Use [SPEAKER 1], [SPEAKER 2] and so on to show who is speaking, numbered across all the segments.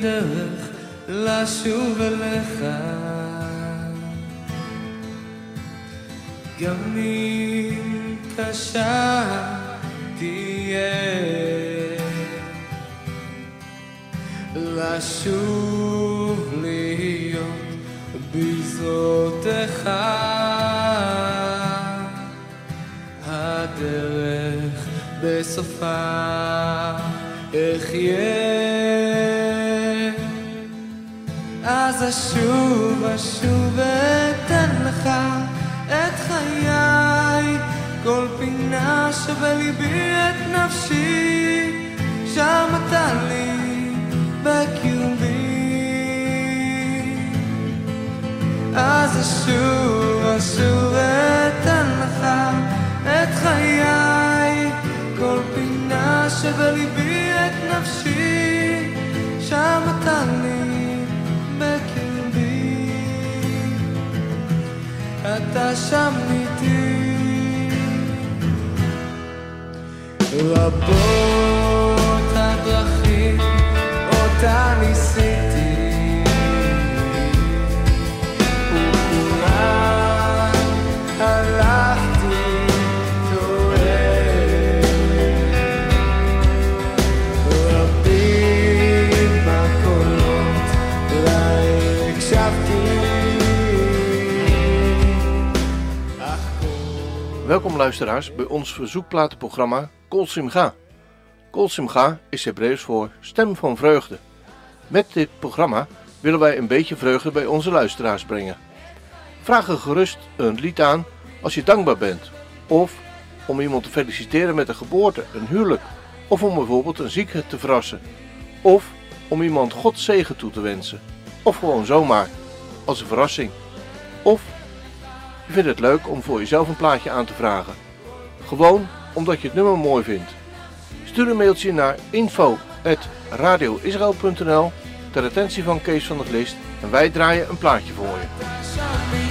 [SPEAKER 1] דרך לשוב אליך. גם אם קשה תהיה לשוב להיות בזרועותיך הדרך בסופה אחיה אז אשוב אשוב אתן לך את חיי. כל פינה שבליבי את נפשי שם אתה לי בקרבי אז אשוב אשוב אתן לך את חיי. כל פינה שבליבי את נפשי שם אתה לי אתה שם איתי. רבות הדרכים אותה
[SPEAKER 2] Welkom luisteraars bij ons verzoekplatenprogramma Kol Simcha. Kol Simcha is Hebreeuws voor stem van vreugde. Met dit programma willen wij een beetje vreugde bij onze luisteraars brengen. Vraag er gerust een lied aan als je dankbaar bent. Of om iemand te feliciteren met een geboorte, een huwelijk. Of om bijvoorbeeld een zieke te verrassen. Of om iemand God zegen toe te wensen. Of gewoon zomaar, als een verrassing. Of je vindt het leuk om voor jezelf een plaatje aan te vragen. Gewoon omdat je het nummer mooi vindt. Stuur een mailtje naar info.radioisrael.nl ter attentie van Kees van der Glist en wij draaien een plaatje voor je.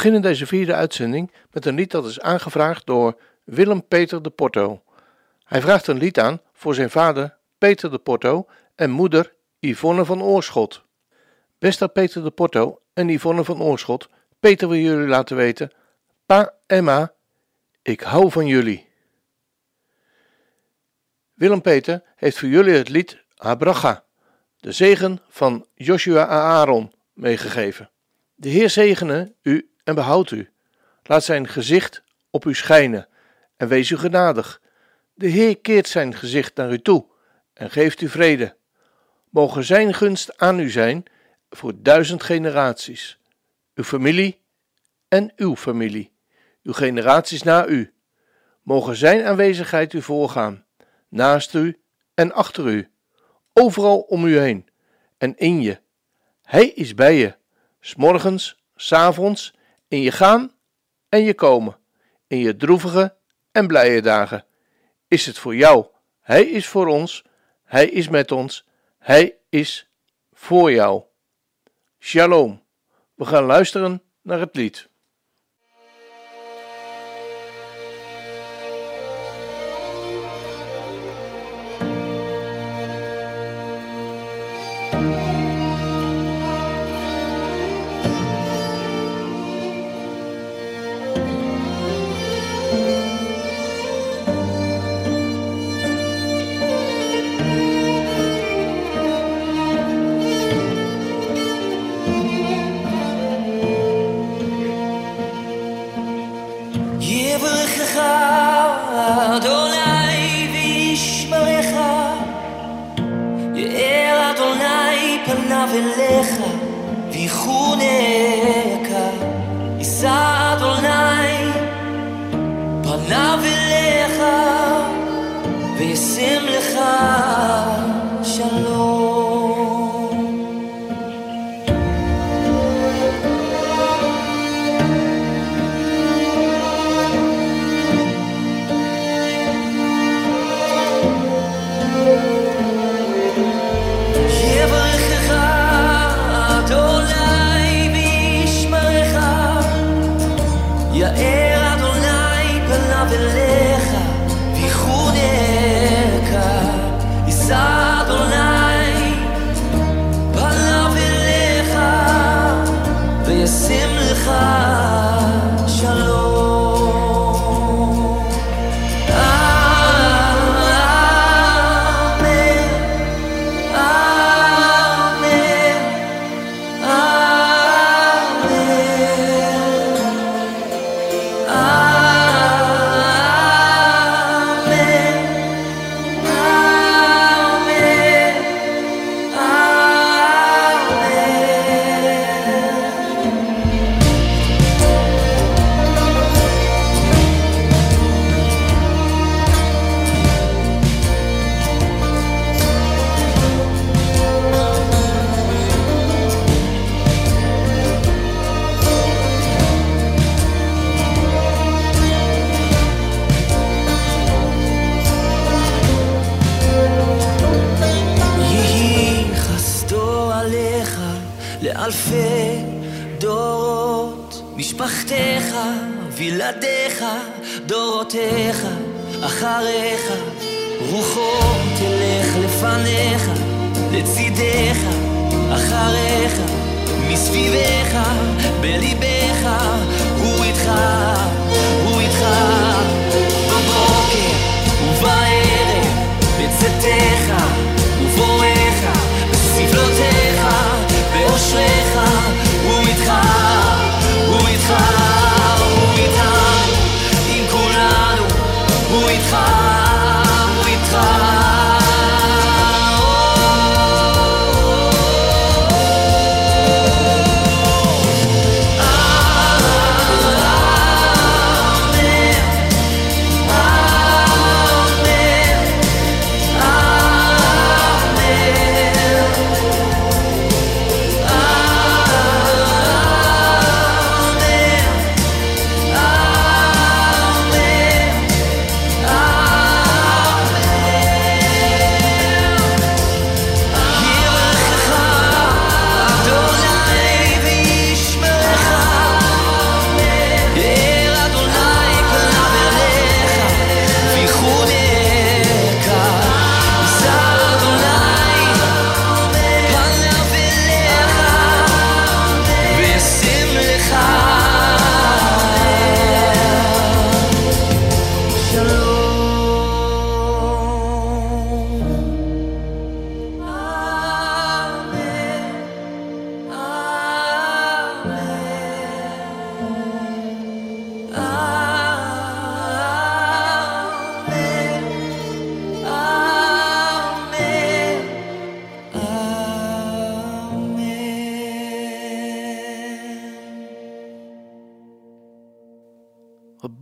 [SPEAKER 2] Beginnen deze vierde uitzending met een lied dat is aangevraagd door Willem Peter de Porto. Hij vraagt een lied aan voor zijn vader Peter de Porto en moeder Yvonne van Oorschot. Beste Peter de Porto en Yvonne van Oorschot, Peter wil jullie laten weten: Pa en Ma, ik hou van jullie. Willem Peter heeft voor jullie het lied Abracha, de zegen van Joshua Aaron, meegegeven. De Heer zegene u en behoud u. Laat zijn gezicht op u schijnen en wees u genadig. De Heer keert zijn gezicht naar u toe en geeft u vrede. Mogen zijn gunst aan u zijn voor duizend generaties. Uw familie en uw familie, uw generaties na u. Mogen zijn aanwezigheid u voorgaan, naast u en achter u, overal om u heen en in je. Hij is bij je, s'morgens, s'avonds, in je gaan en je komen, in je droevige
[SPEAKER 3] en blije dagen. Is het voor jou? Hij is voor ons. Hij is met ons. Hij is voor jou. Shalom. We gaan luisteren naar het lied.
[SPEAKER 4] 五
[SPEAKER 3] 年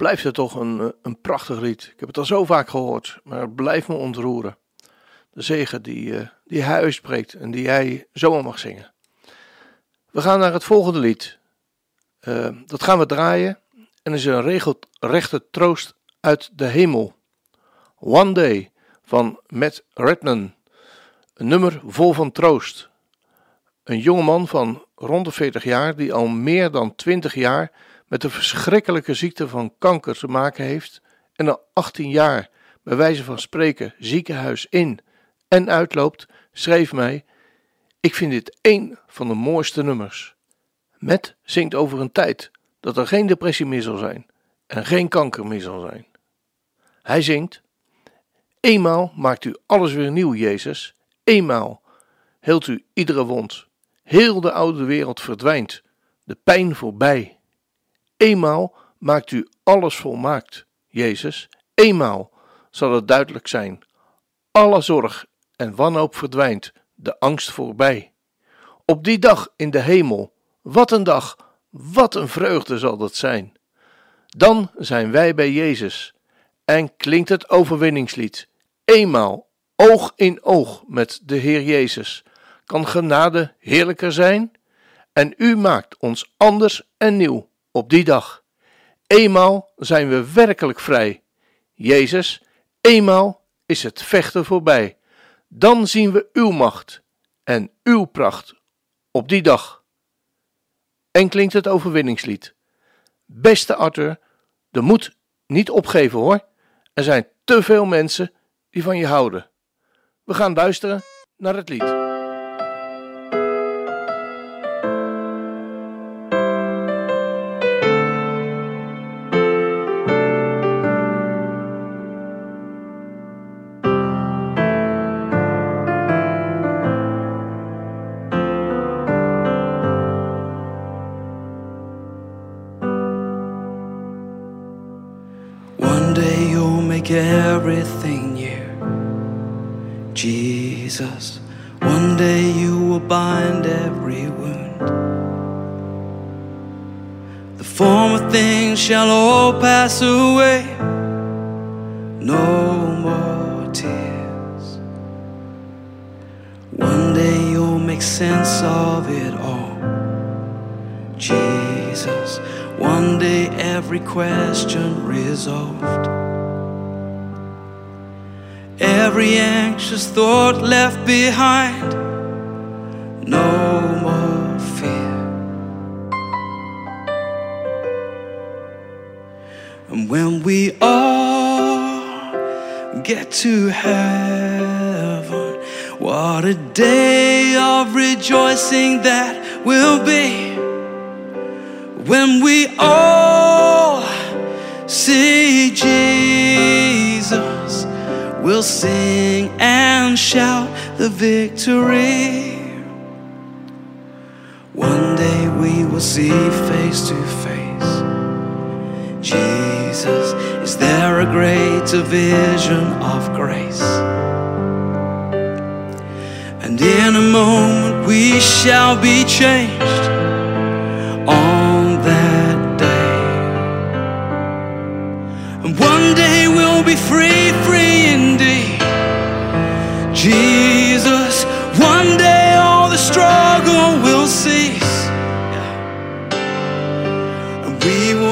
[SPEAKER 3] blijft het toch een, eh, een prachtig lied. Ik heb het al zo vaak gehoord, maar het blijft me ontroeren. De zegen die, eh, die hij uitspreekt en die hij zomaar mag zingen. We gaan naar het volgende lied. Eh, dat gaan we draaien en is een regelrechte troost
[SPEAKER 2] uit de hemel. One Day van Matt Redman. Een nummer vol van troost. Een jongeman van rond de 40 jaar die al meer dan 20 jaar met de verschrikkelijke ziekte van kanker te maken heeft en al 18 jaar bij wijze van spreken ziekenhuis in en uitloopt, schreef mij: Ik vind dit één van de mooiste nummers. Met zingt over een tijd dat er geen depressie meer zal zijn en geen kanker meer zal zijn. Hij zingt: Eenmaal maakt u alles weer nieuw, Jezus. Eenmaal heelt u iedere wond. Heel de oude wereld verdwijnt, de pijn voorbij. Eenmaal maakt u alles volmaakt, Jezus. Eenmaal zal het duidelijk zijn. Alle zorg en wanhoop verdwijnt, de angst voorbij. Op die dag in de hemel, wat een dag, wat een vreugde zal dat zijn. Dan zijn wij bij Jezus en klinkt het overwinningslied. Eenmaal, oog in oog met de Heer Jezus. Kan genade heerlijker zijn? En u maakt ons anders en nieuw op die dag. Eenmaal zijn we werkelijk vrij. Jezus, eenmaal is het vechten voorbij. Dan zien we uw macht en uw pracht op die dag. En klinkt het overwinningslied. Beste Arthur, de moed niet opgeven hoor. Er zijn te veel mensen die van je houden. We gaan luisteren naar het lied.
[SPEAKER 5] Every question resolved. Every anxious thought left behind. No more fear. And when we all get to heaven, what a day of rejoicing that will be when we all see Jesus, we'll sing and shout the victory. One day we will see face to face. Jesus, is there a greater vision of grace? And in a moment we shall be changed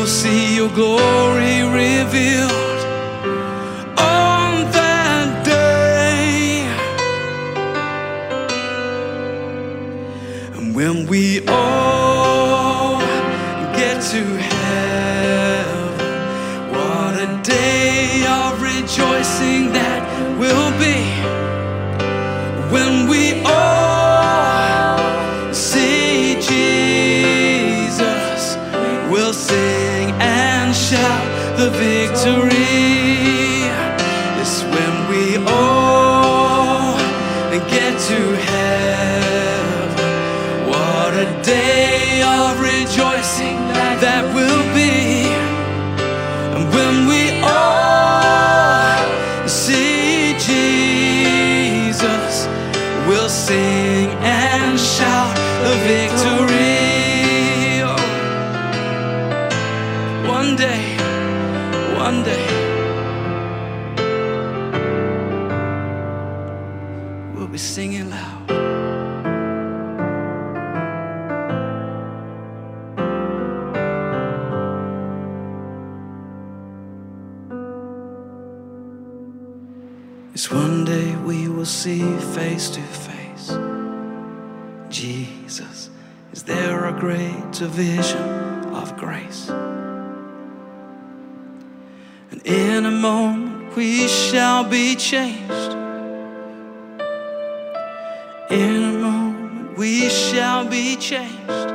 [SPEAKER 5] see your glory revealed on that day. And when we all rejoicing that will vision of grace? And in a moment we shall be changed. In a moment we shall be changed.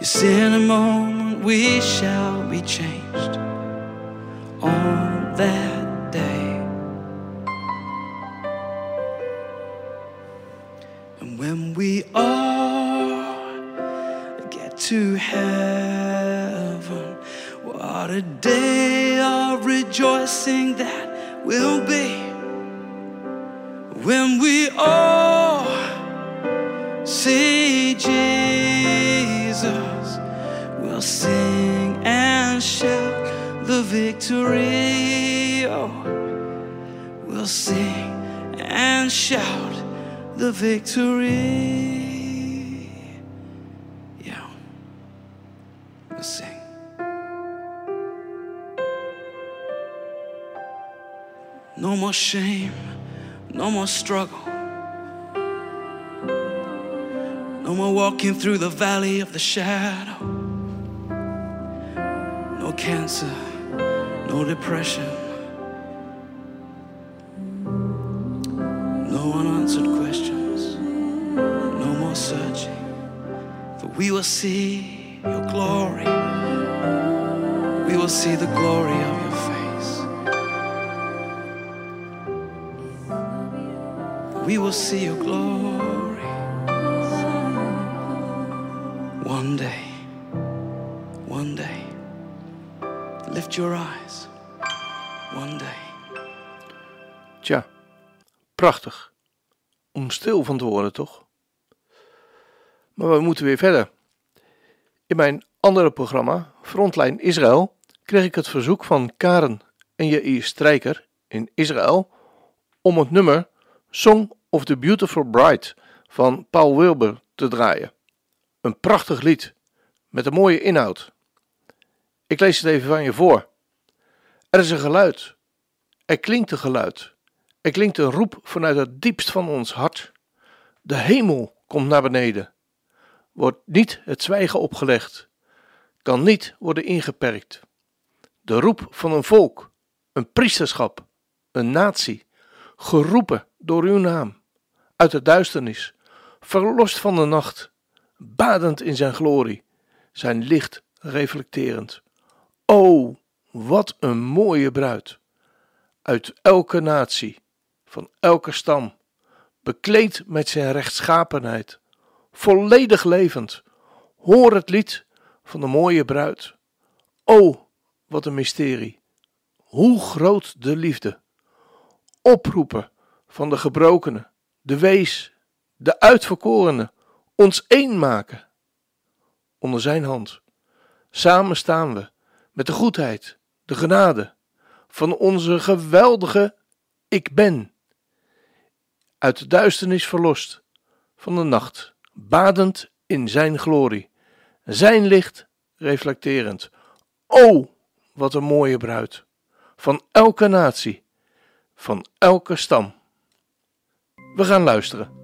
[SPEAKER 5] Yes, in a moment we shall be changed. On that day. And when we all get to heaven, what a day of rejoicing that will be. When we all see Jesus, we'll sing and shout the victory. Oh, we'll sing and shout the victory. We'll sing. No more shame, no more struggle. No more walking through the valley of the shadow. No cancer, no depression. No unanswered questions. No more searching. For we will see see the glory of your face. We will see your glory. One day. One day. Lift your eyes. One day.
[SPEAKER 2] Tja, prachtig. Om stil van te worden, toch? Maar we moeten weer verder. In mijn andere programma, Frontline Israël, kreeg ik het verzoek van Karen en Jair Strijker in Israël om het nummer Song of the Beautiful Bride van Paul Wilber te draaien. Een prachtig lied met een mooie inhoud. Ik lees het even van je voor. Er is een geluid. Er klinkt een geluid. Er klinkt een roep vanuit het diepst van ons hart. De hemel komt naar beneden. Wordt niet het zwijgen opgelegd. Kan niet worden ingeperkt. De roep van een volk, een priesterschap, een natie, geroepen door uw naam, uit de duisternis, verlost van de nacht, badend in zijn glorie, zijn licht reflecterend. O, wat een mooie bruid! Uit elke natie, van elke stam, bekleed met zijn rechtschapenheid, volledig levend. Hoor het lied van de mooie bruid. O, wat een mysterie! Hoe groot de liefde! Oproepen van de gebrokenen, de wees, de uitverkorenen, ons één maken. Onder zijn hand. Samen staan we met de goedheid, de genade van onze geweldige Ik Ben. Uit de duisternis verlost van de nacht, badend in zijn glorie, zijn licht reflecterend. O, wat een mooie bruid! Van elke natie, van elke stam. We gaan luisteren.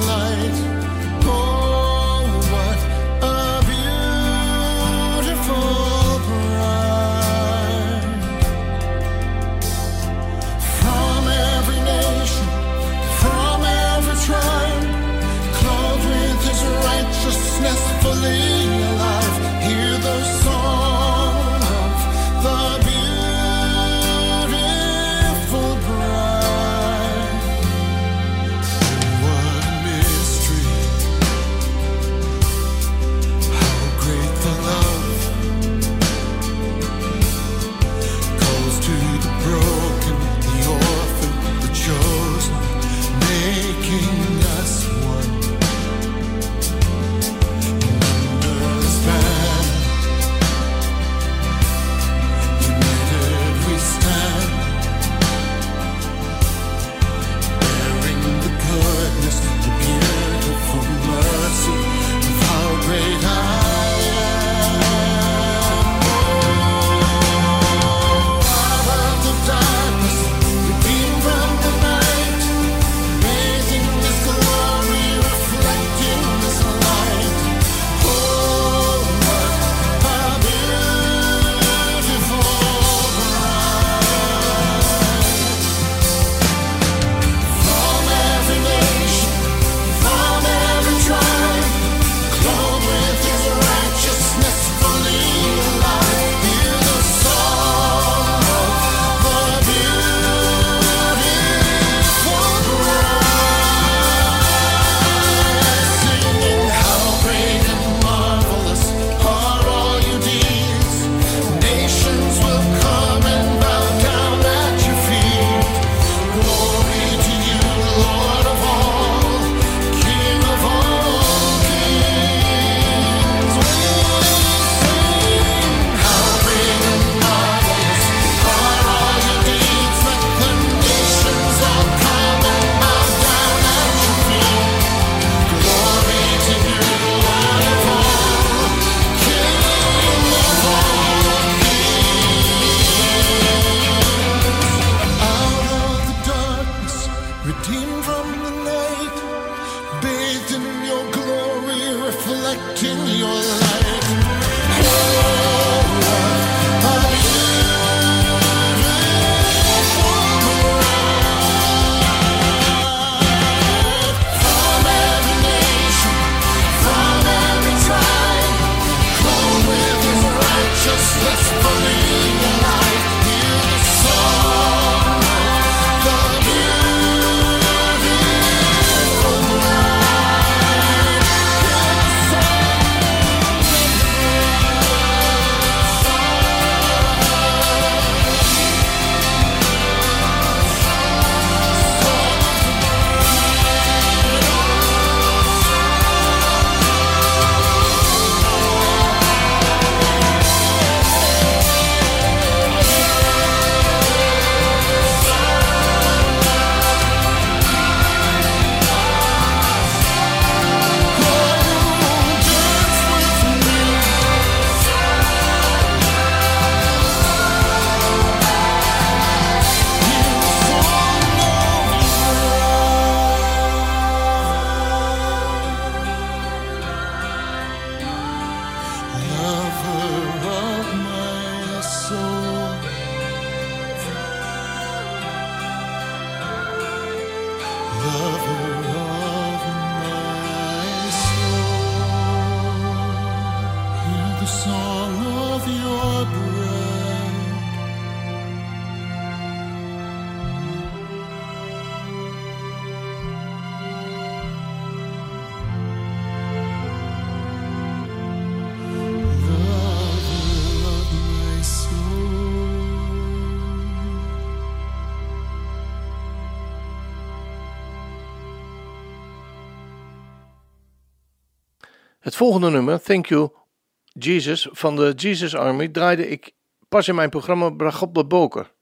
[SPEAKER 1] Light.
[SPEAKER 2] Het volgende nummer, Thank You Jesus, van de Jesus Army, draaide ik pas in mijn programma Bragop de Boker.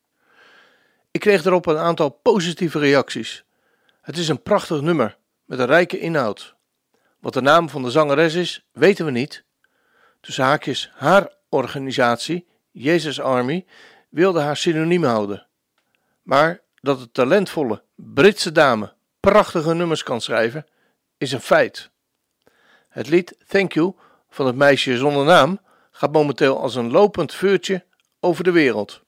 [SPEAKER 2] Ik kreeg erop een aantal positieve reacties. Het is een prachtig nummer met een rijke inhoud. Wat de naam van de zangeres is, weten we niet. Tussen haakjes haar organisatie, Jesus Army, wilde haar synoniem houden. Maar dat de talentvolle Britse dame prachtige nummers kan schrijven, is een feit. Het lied Thank You van het meisje zonder naam gaat momenteel als een lopend vuurtje over de wereld.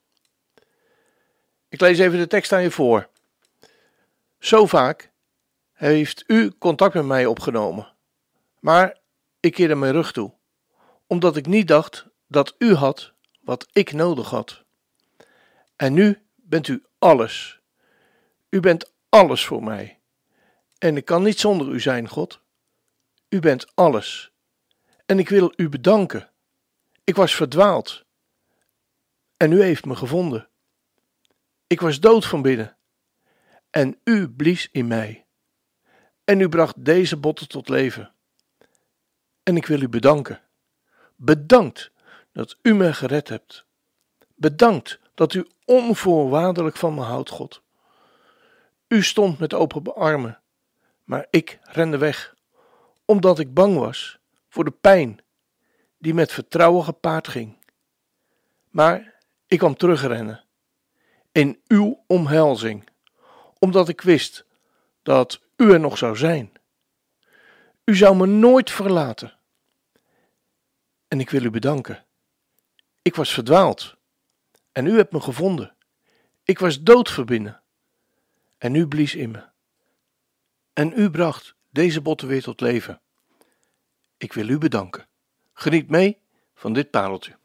[SPEAKER 2] Ik lees even de tekst aan je voor. Zo vaak heeft u contact met mij opgenomen, maar ik keerde mijn rug toe, omdat ik niet dacht dat u had wat ik nodig had. En nu bent u alles. U bent alles voor mij. En ik kan niet zonder u zijn, God. U bent alles. En ik wil u bedanken. Ik was verdwaald. En u heeft me gevonden. Ik was dood van binnen. En u blies in mij.
[SPEAKER 6] en u bracht deze botten tot leven. En ik wil u bedanken. Bedankt dat u me gered hebt. Bedankt dat u onvoorwaardelijk van me houdt, God. U stond met open armen, maar ik rende weg, omdat ik bang was voor de pijn die met vertrouwen gepaard ging. Maar ik kwam terugrennen in uw omhelzing, omdat ik wist dat u er nog zou zijn. U zou me nooit verlaten. En ik wil u bedanken. Ik was verdwaald en u hebt me gevonden. Ik was dood verbinnen en u blies in me. En u bracht deze botten weer tot leven. Ik wil u bedanken. Geniet mee van dit pareltje.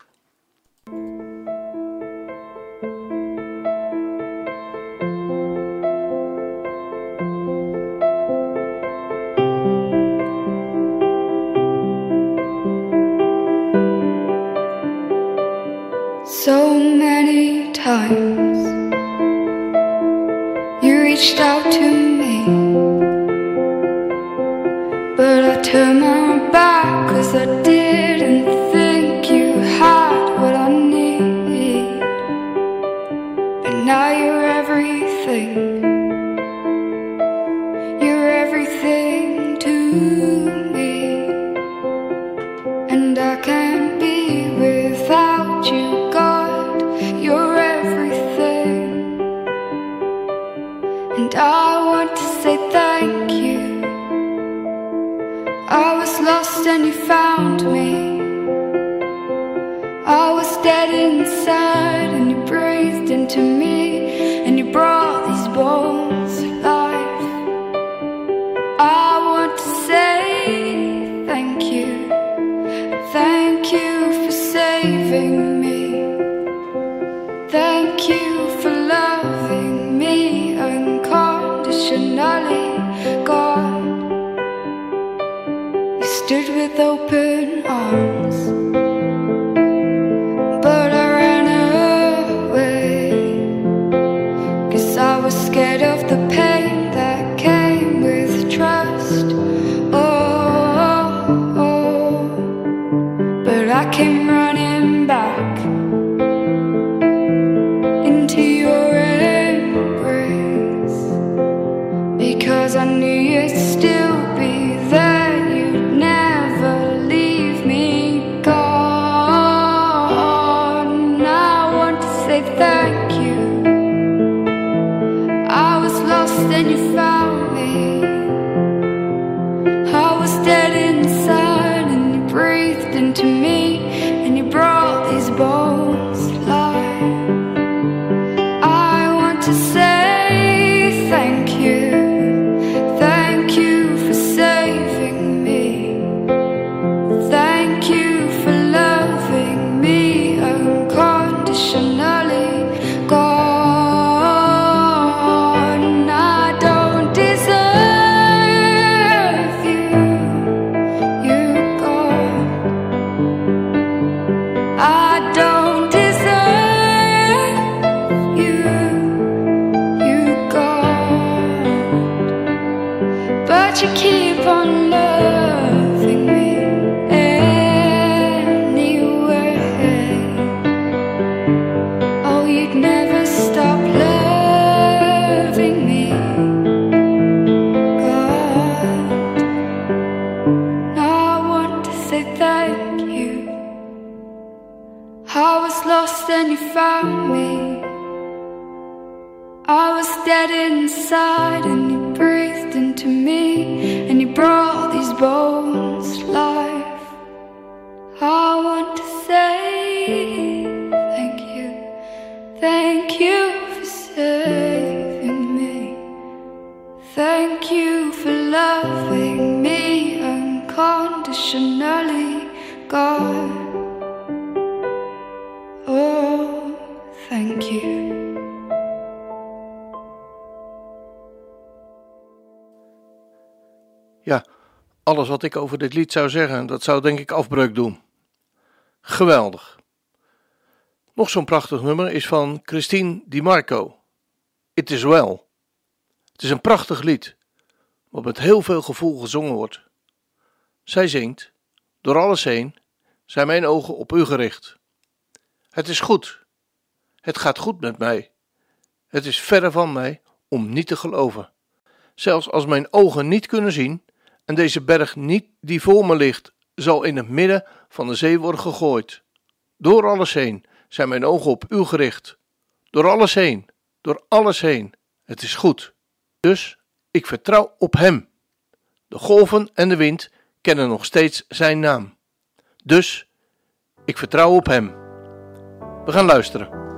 [SPEAKER 6] Wat ik over dit lied zou zeggen, dat zou denk ik afbreuk doen. Geweldig. Nog zo'n prachtig nummer is van Christine Di Marco. It is well. Het is een prachtig lied.
[SPEAKER 7] wat met heel veel gevoel gezongen wordt. Zij zingt, door alles heen zijn mijn ogen op u gericht. Het is goed, het gaat goed met mij. Het is verre van mij om niet te geloven. Zelfs als mijn ogen niet kunnen zien en deze berg niet die voor me ligt, zal in het midden van de zee worden gegooid. Door alles heen zijn mijn ogen op u gericht. Door alles heen, door alles heen. Het is goed. Dus ik vertrouw op Hem. De golven en de wind kennen nog steeds Zijn naam. Dus ik vertrouw op Hem. We gaan luisteren.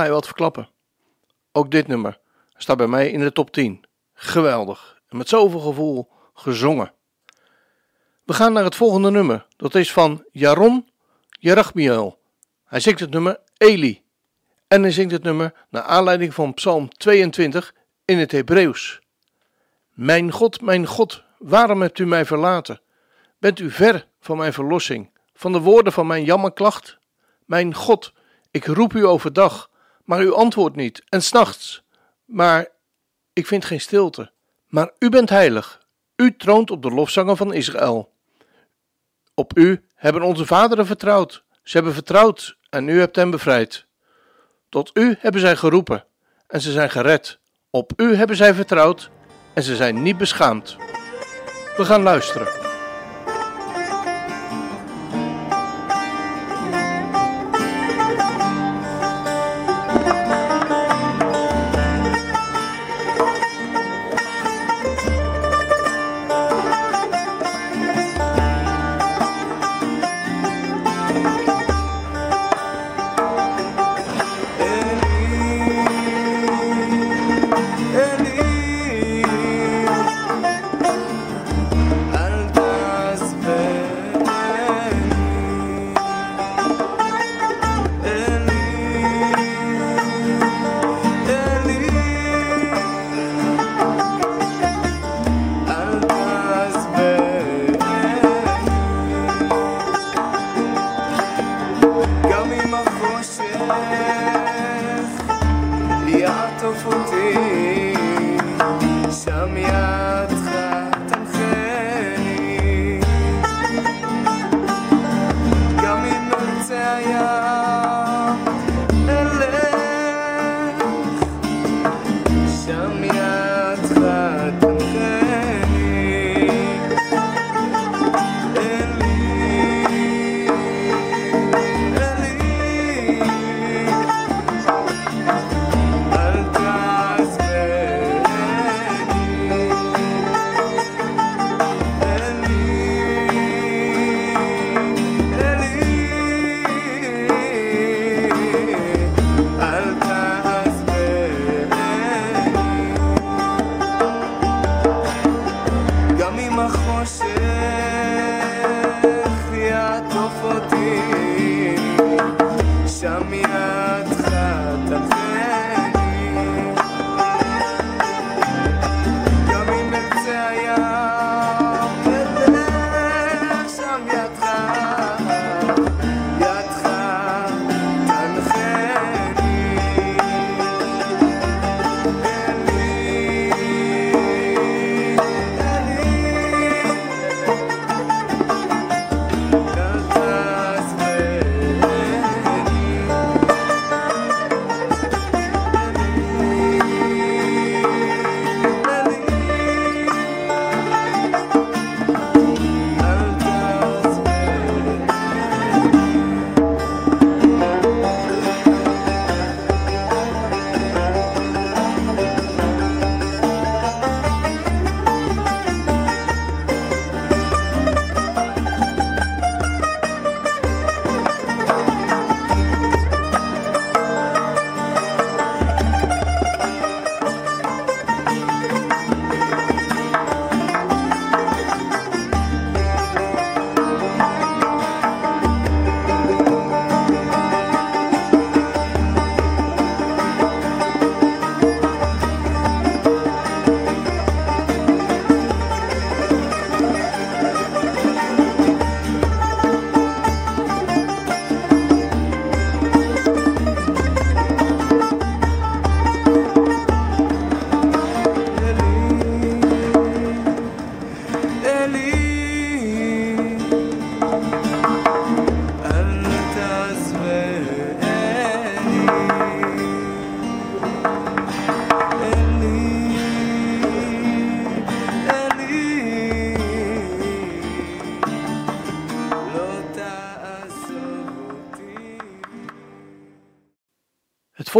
[SPEAKER 2] Ga wat verklappen. Ook dit nummer staat bij mij in de top 10. Geweldig. En met zoveel gevoel gezongen. We gaan naar het volgende nummer. Dat is van Jaron Jerachmiel. Hij zingt het nummer Eli. En hij zingt het nummer naar aanleiding van Psalm 22 in het Hebreeuws. Mijn God, mijn God, waarom hebt u mij verlaten? Bent u ver van mijn verlossing, van de woorden van mijn jammerklacht? Mijn God, ik roep u overdag, maar u antwoordt niet, en s'nachts, maar ik vind geen stilte. Maar u bent heilig, u troont op de lofzangen van Israël. Op u hebben onze vaderen vertrouwd, ze hebben vertrouwd en u hebt hen bevrijd. Tot u hebben zij geroepen en ze zijn gered. Op u hebben zij vertrouwd en ze zijn niet beschaamd. We gaan luisteren.
[SPEAKER 1] החושך יעטוף אותי,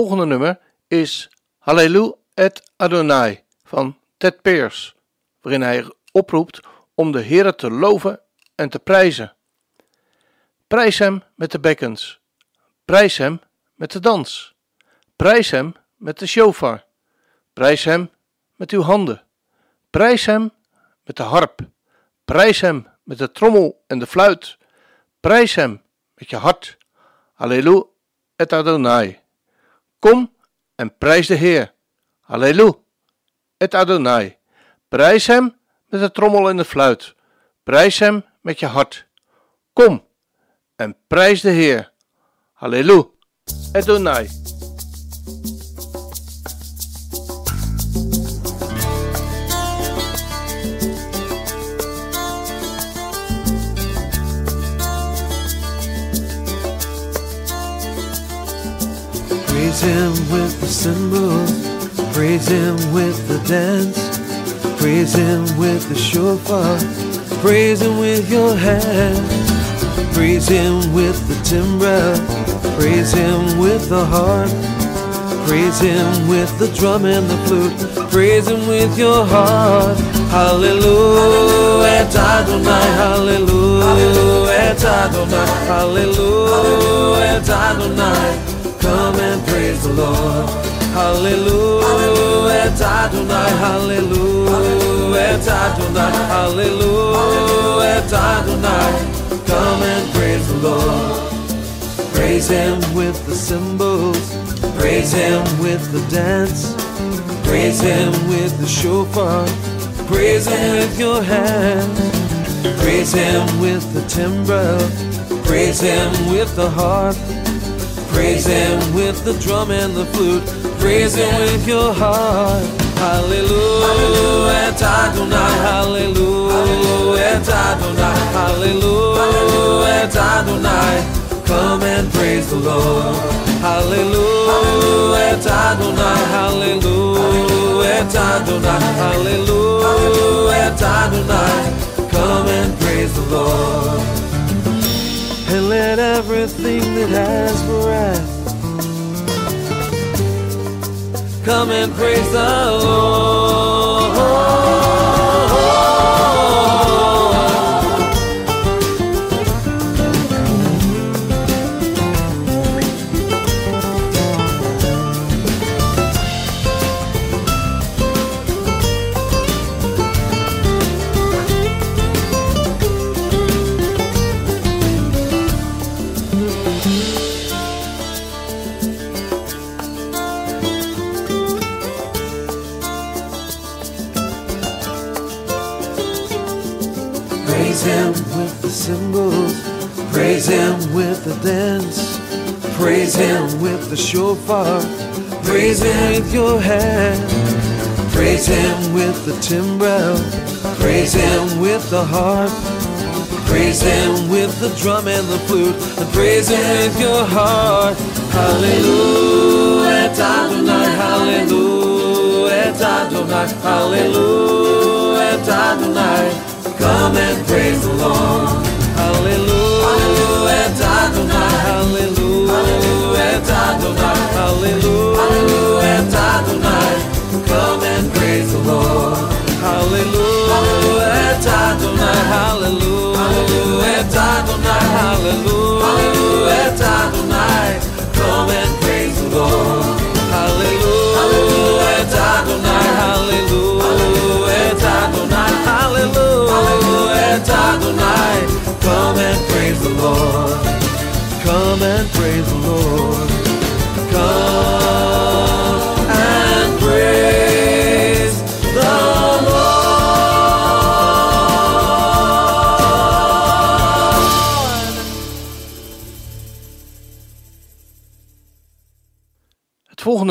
[SPEAKER 2] volgende nummer is Hallelu et Adonai van Ted Pears, waarin hij oproept om de Heere te loven en te prijzen. Prijs hem met de bekkens, prijs hem met de dans, Prijs hem met de shofar. Prijs hem met uw handen. Prijs hem met de harp. Prijs hem met de trommel en de fluit. Prijs hem met je hart. Halleluja et Adonai. Kom en prijs de Heer. Halleluja et Adonai. Prijs hem met de trommel en de fluit. Prijs hem met je hart. Kom en prijs de Heer. Halleluja Adonai.
[SPEAKER 8] Praise him with the cymbals, praise him with the dance, praise him with the shofar, praise him with your hands, praise him with the timbrel, praise him with the harp, praise him with the drum and the flute, praise him with your heart. Hallelujah, Adonai, hallelujah, Adonai, hallelujah, Adonai. Come and praise the Lord. Hallelujah, Adonai, hallelujah, Adonai, hallelujah, Adonai. Come and praise the Lord. Praise Him with the cymbals, praise Him with the dance, praise Him with the shofar, praise Him with your hands, praise Him with the timbrel, praise Him with the harp. With the drum and the flute. Praise Him with your heart. Hallelujah, Adonai. Hallelujah, Adonai. Hallelujah, Adonai. Come and praise the Lord. Hallelujah, Adonai. Hallelujah, Adonai. Hallelujah, Adonai. Come and praise the Lord let everything that has breath come and praise the Lord. Praise Him with the dance, praise Him with the shofar, praise Him with your hand, praise Him with the timbrel, praise Him with the harp, praise Him with the drum and the flute, and praise Him with your heart. Hallelujah, Adonai, hallelujah, Adonai, hallelujah, Adonai. Come and praise the Lord. Hallelujah, Adonai. Come and praise the Lord. Hallelujah, hallelujah, hallelujah, Adonai. Come and praise the Lord. Hallelujah, hallelujah, hallelujah, Adonai. Come and praise the Lord. Come and praise the Lord.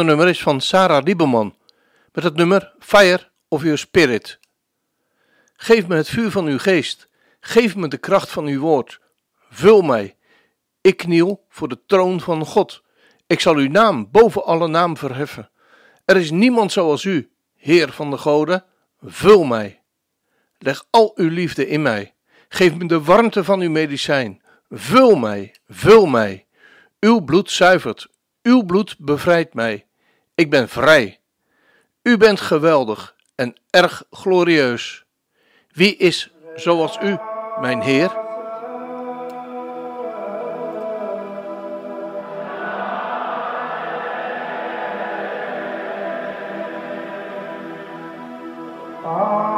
[SPEAKER 2] Nummer is van Sarah Lieberman met het nummer Fire of Your Spirit. Geef me het vuur van uw geest. Geef me de kracht van uw woord. Vul mij. Ik kniel voor de troon van God. Ik zal uw naam boven alle naam verheffen. Er is niemand zoals u, Heer van de goden. Vul mij. Leg al uw liefde in mij. Geef me de warmte van uw medicijn. Vul mij, vul mij. Uw bloed zuivert, uw bloed bevrijdt mij. Ik ben vrij. U bent geweldig en erg glorieus. Wie is zoals u, mijn Heer?
[SPEAKER 7] Ah.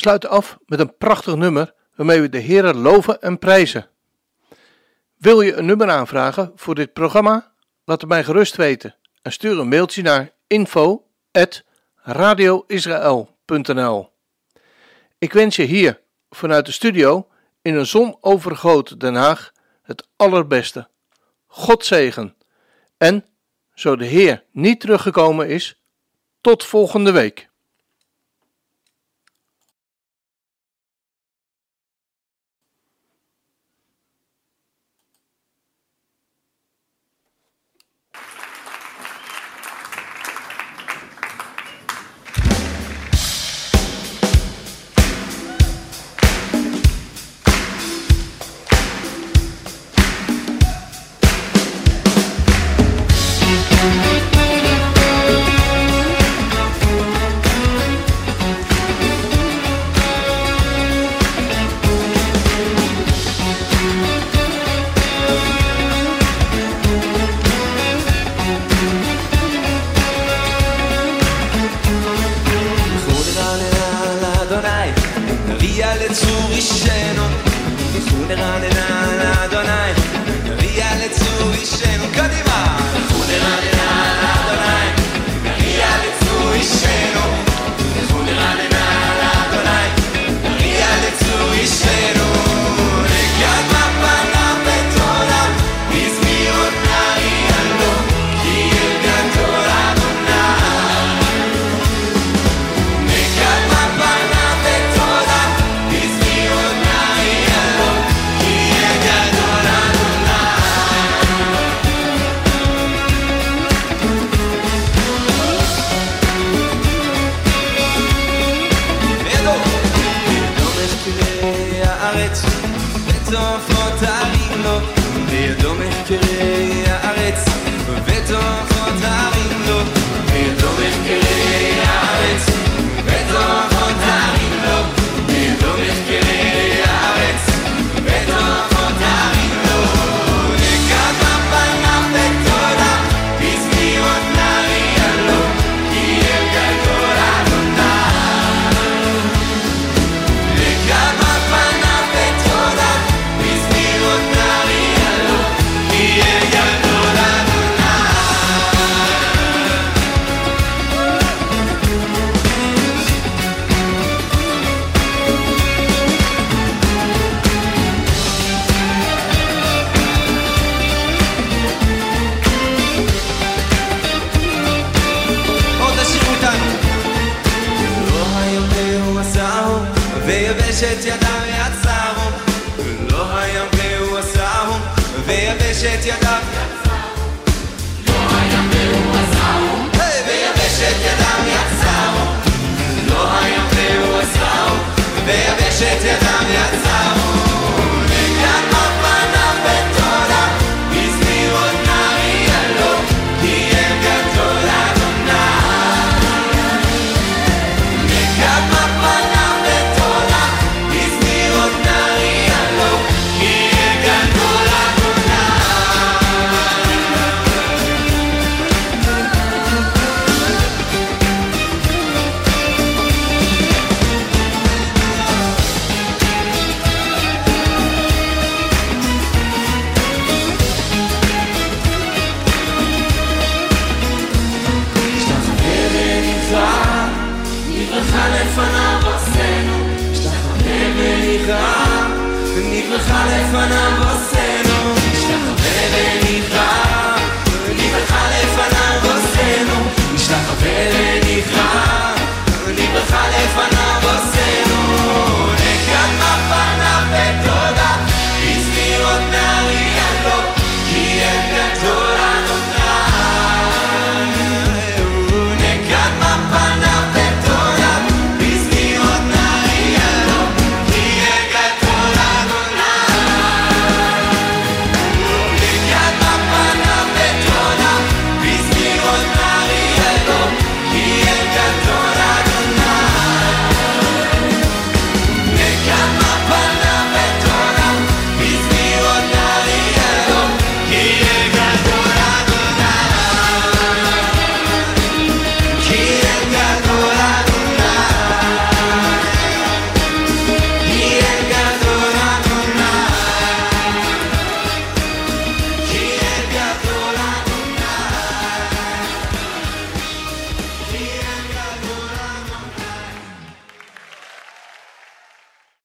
[SPEAKER 3] We sluiten af met een prachtig nummer waarmee we de Heeren loven en prijzen. Wil je een nummer aanvragen voor dit programma? Laat het mij gerust weten en stuur een mailtje naar info@radioisrael.nl. Ik wens je hier vanuit de studio in een zonovergoten Den Haag het allerbeste. God zegen. En zo de Heer niet teruggekomen is, tot volgende week.